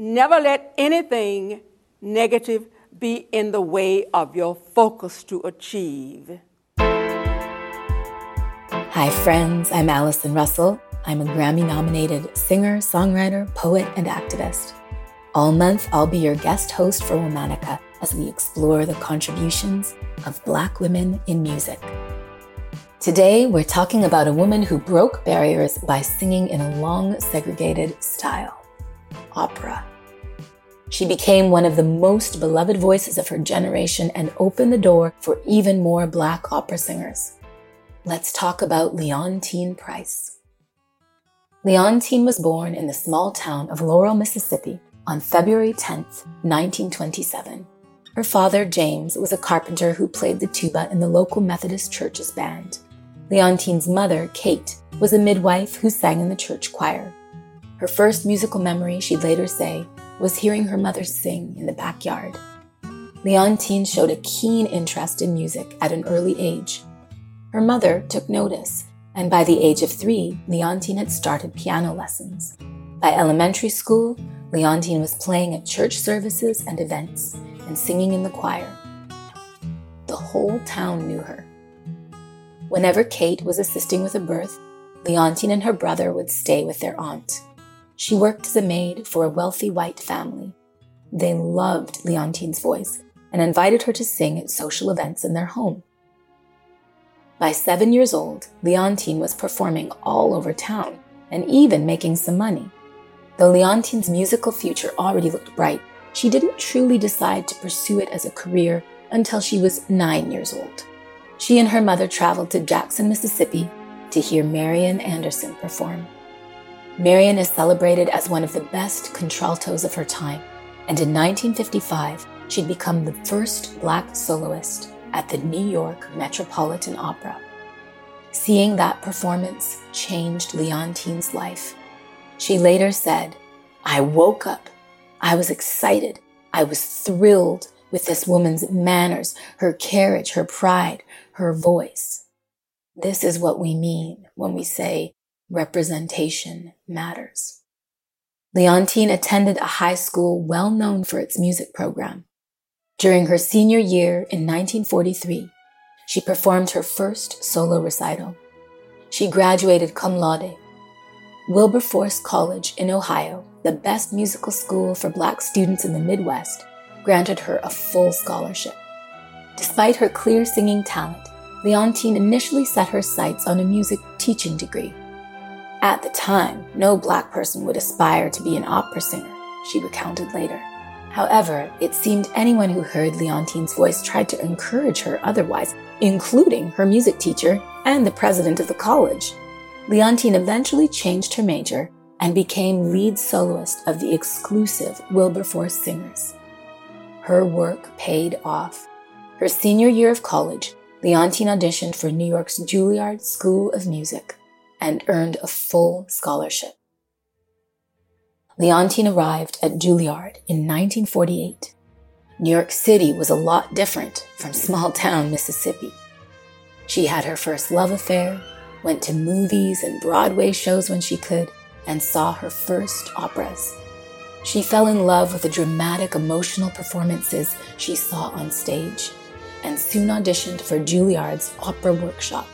Never let anything negative be in the way of your focus to achieve. Hi, friends. I'm Allison Russell. I'm a Grammy nominated singer, songwriter, poet, and activist. All month, I'll be your guest host for Womanica as we explore the contributions of Black women in music. Today, we're talking about a woman who broke barriers by singing in a long, segregated style opera. She became one of the most beloved voices of her generation and opened the door for even more Black opera singers. Let's talk about Leontyne Price. Leontyne was born in the small town of Laurel, Mississippi on February 10, 1927. Her father, James, was a carpenter who played the tuba in the local Methodist church's band. Leontyne's mother, Kate, was a midwife who sang in the church choir. Her first musical memory, she'd later say, was hearing her mother sing in the backyard. Leontyne showed a keen interest in music at an early age. Her mother took notice, and by the age of three, Leontyne had started piano lessons. By elementary school, Leontyne was playing at church services and events and singing in the choir. The whole town knew her. Whenever Kate was assisting with a birth, Leontyne and her brother would stay with their aunt. She worked as a maid for a wealthy white family. They loved Leontyne's voice and invited her to sing at social events in their home. By seven years old, Leontyne was performing all over town and even making some money. Though Leontyne's musical future already looked bright, she didn't truly decide to pursue it as a career until she was nine years old she and her mother traveled to Jackson, Mississippi to hear Marian Anderson perform. Marian is celebrated as one of the best contraltos of her time, and in 1955, she'd become the first black soloist at the New York Metropolitan Opera. Seeing that performance changed Leontyne's life. She later said, I woke up. I was excited. I was thrilled with this woman's manners, her carriage, her pride, her voice. This is what we mean when we say representation matters. Leontyne attended a high school well known for its music program. During her senior year in 1943, she performed her first solo recital. She graduated cum laude. Wilberforce College in Ohio, the best musical school for black students in the Midwest, granted her a full scholarship. Despite her clear singing talent, Leontyne initially set her sights on a music teaching degree. At the time, no black person would aspire to be an opera singer, she recounted later. However, it seemed anyone who heard Leontyne's voice tried to encourage her otherwise, including her music teacher and the president of the college. Leontyne eventually changed her major and became lead soloist of the exclusive Wilberforce Singers. Her work paid off. Her senior year of college, Leontyne auditioned for New York's Juilliard School of Music and earned a full scholarship. Leontyne arrived at Juilliard in 1948. New York City was a lot different from small town Mississippi. She had her first love affair, went to movies and Broadway shows when she could, and saw her first operas. She fell in love with the dramatic, emotional performances she saw on stage and soon auditioned for Juilliard's opera workshop.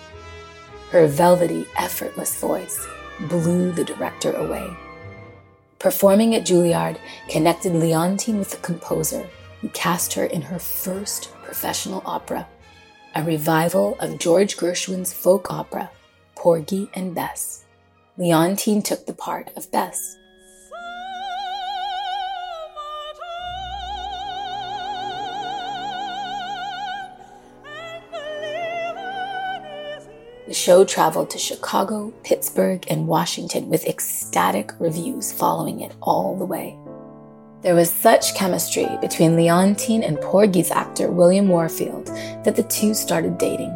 Her velvety, effortless voice blew the director away. Performing at Juilliard connected Leontyne with the composer who cast her in her first professional opera, a revival of George Gershwin's folk opera, Porgy and Bess. Leontyne took the part of Bess. The show traveled to Chicago, Pittsburgh, and Washington with ecstatic reviews following it all the way. There was such chemistry between Leontyne and Porgy's actor William Warfield that the two started dating.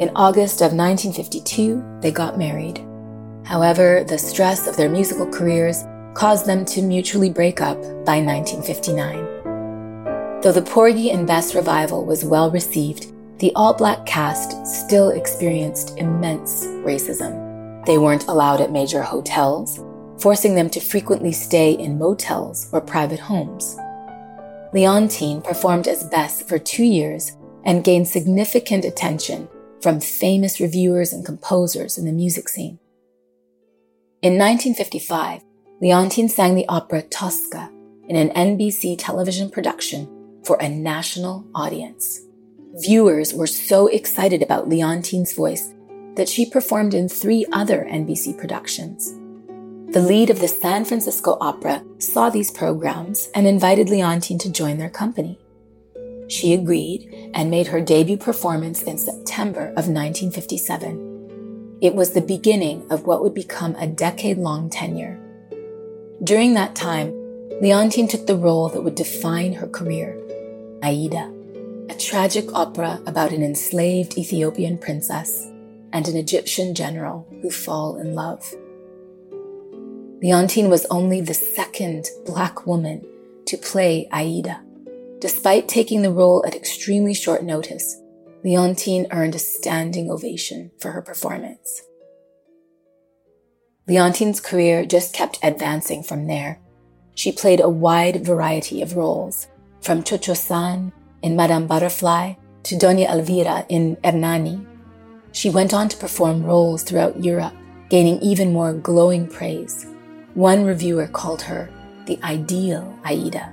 In August of 1952, they got married. However, the stress of their musical careers caused them to mutually break up by 1959. Though the Porgy and Bess revival was well received, the all black cast still experienced immense racism. They weren't allowed at major hotels. forcing them to frequently stay in motels or private homes. Leontyne performed as Bess for two years and gained significant attention from famous reviewers and composers in the music scene. In 1955, Leontyne sang the opera Tosca in an NBC television production for a national audience. Viewers were so excited about Leontyne's voice that she performed in three other NBC productions. The lead of the San Francisco Opera saw these programs and invited Leontyne to join their company. She agreed and made her debut performance in September of 1957. It was the beginning of what would become a decade long tenure. During that time, Leontyne took the role that would define her career Aida, a tragic opera about an enslaved Ethiopian princess and an Egyptian general who fall in love. Leontyne was only the second black woman to play Aida. Despite taking the role at extremely short notice, Leontyne earned a standing ovation for her performance. Leontyne's career just kept advancing from there. She played a wide variety of roles, from Cho-Cho-San in Madame Butterfly to Doña Elvira in Ernani. She went on to perform roles throughout Europe, gaining even more glowing praise. One reviewer called her the ideal Aida.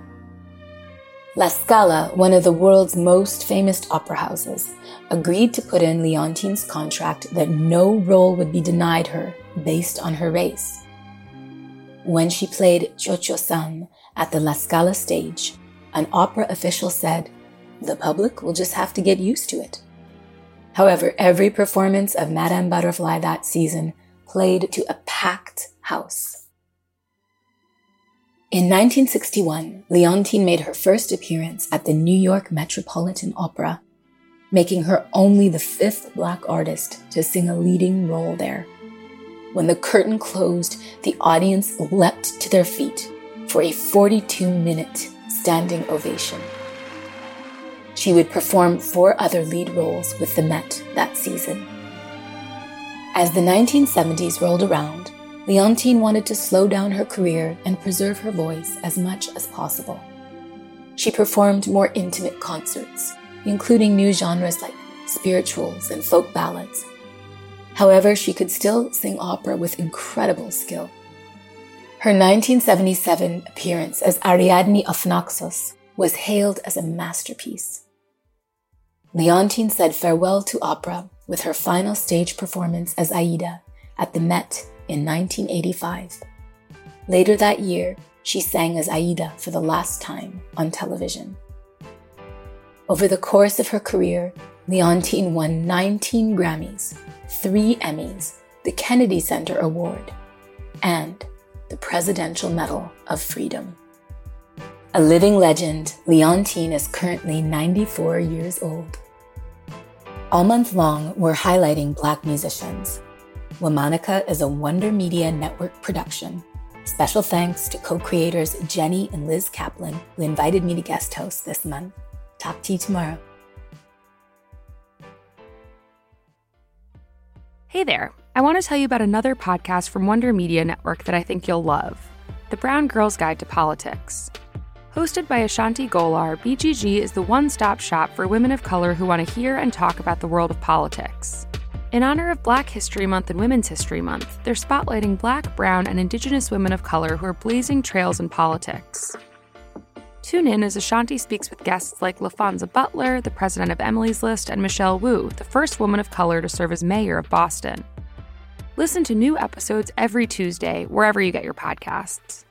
La Scala, one of the world's most famous opera houses, agreed to put in Leontyne's contract that no role would be denied her based on her race. When she played Cho-Cho-San at the La Scala stage, an opera official said, The public will just have to get used to it. However, every performance of Madame Butterfly that season played to a packed house. In 1961, Leontyne made her first appearance at the New York Metropolitan Opera, making her only the fifth black artist to sing a leading role there. When the curtain closed, the audience leapt to their feet for a 42 minute standing ovation. She would perform four other lead roles with the Met that season. As the 1970s rolled around, Leontyne wanted to slow down her career and preserve her voice as much as possible. She performed more intimate concerts, including new genres like spirituals and folk ballads. However, she could still sing opera with incredible skill. Her 1977 appearance as Ariadne of Naxos was hailed as a masterpiece. Leontyne said farewell to opera with her final stage performance as Aida at the Met in 1985. Later that year, she sang as Aida for the last time on television. Over the course of her career, Leontyne won 19 Grammys, 3 Emmys, the Kennedy Center Award, and the Presidential Medal of Freedom. A living legend, Leontyne is currently 94 years old. All month long, we're highlighting Black musicians Womanica is a Wonder Media Network production. Special thanks to co creators Jenny and Liz Kaplan, who invited me to guest host this month. Talk to you tomorrow. Hey there. I want to tell you about another podcast from Wonder Media Network that I think you'll love The Brown Girl's Guide to Politics. Hosted by Ashanti Gholar, BGG is the one stop shop for women of color who want to hear and talk about the world of politics. In honor of Black History Month and Women's History Month, they're spotlighting Black, Brown, and Indigenous women of color who are blazing trails in politics. Tune in as Ashanti speaks with guests like Laphonza Butler, the president of Emily's List, and Michelle Wu, the first woman of color to serve as mayor of Boston. Listen to new episodes every Tuesday, wherever you get your podcasts.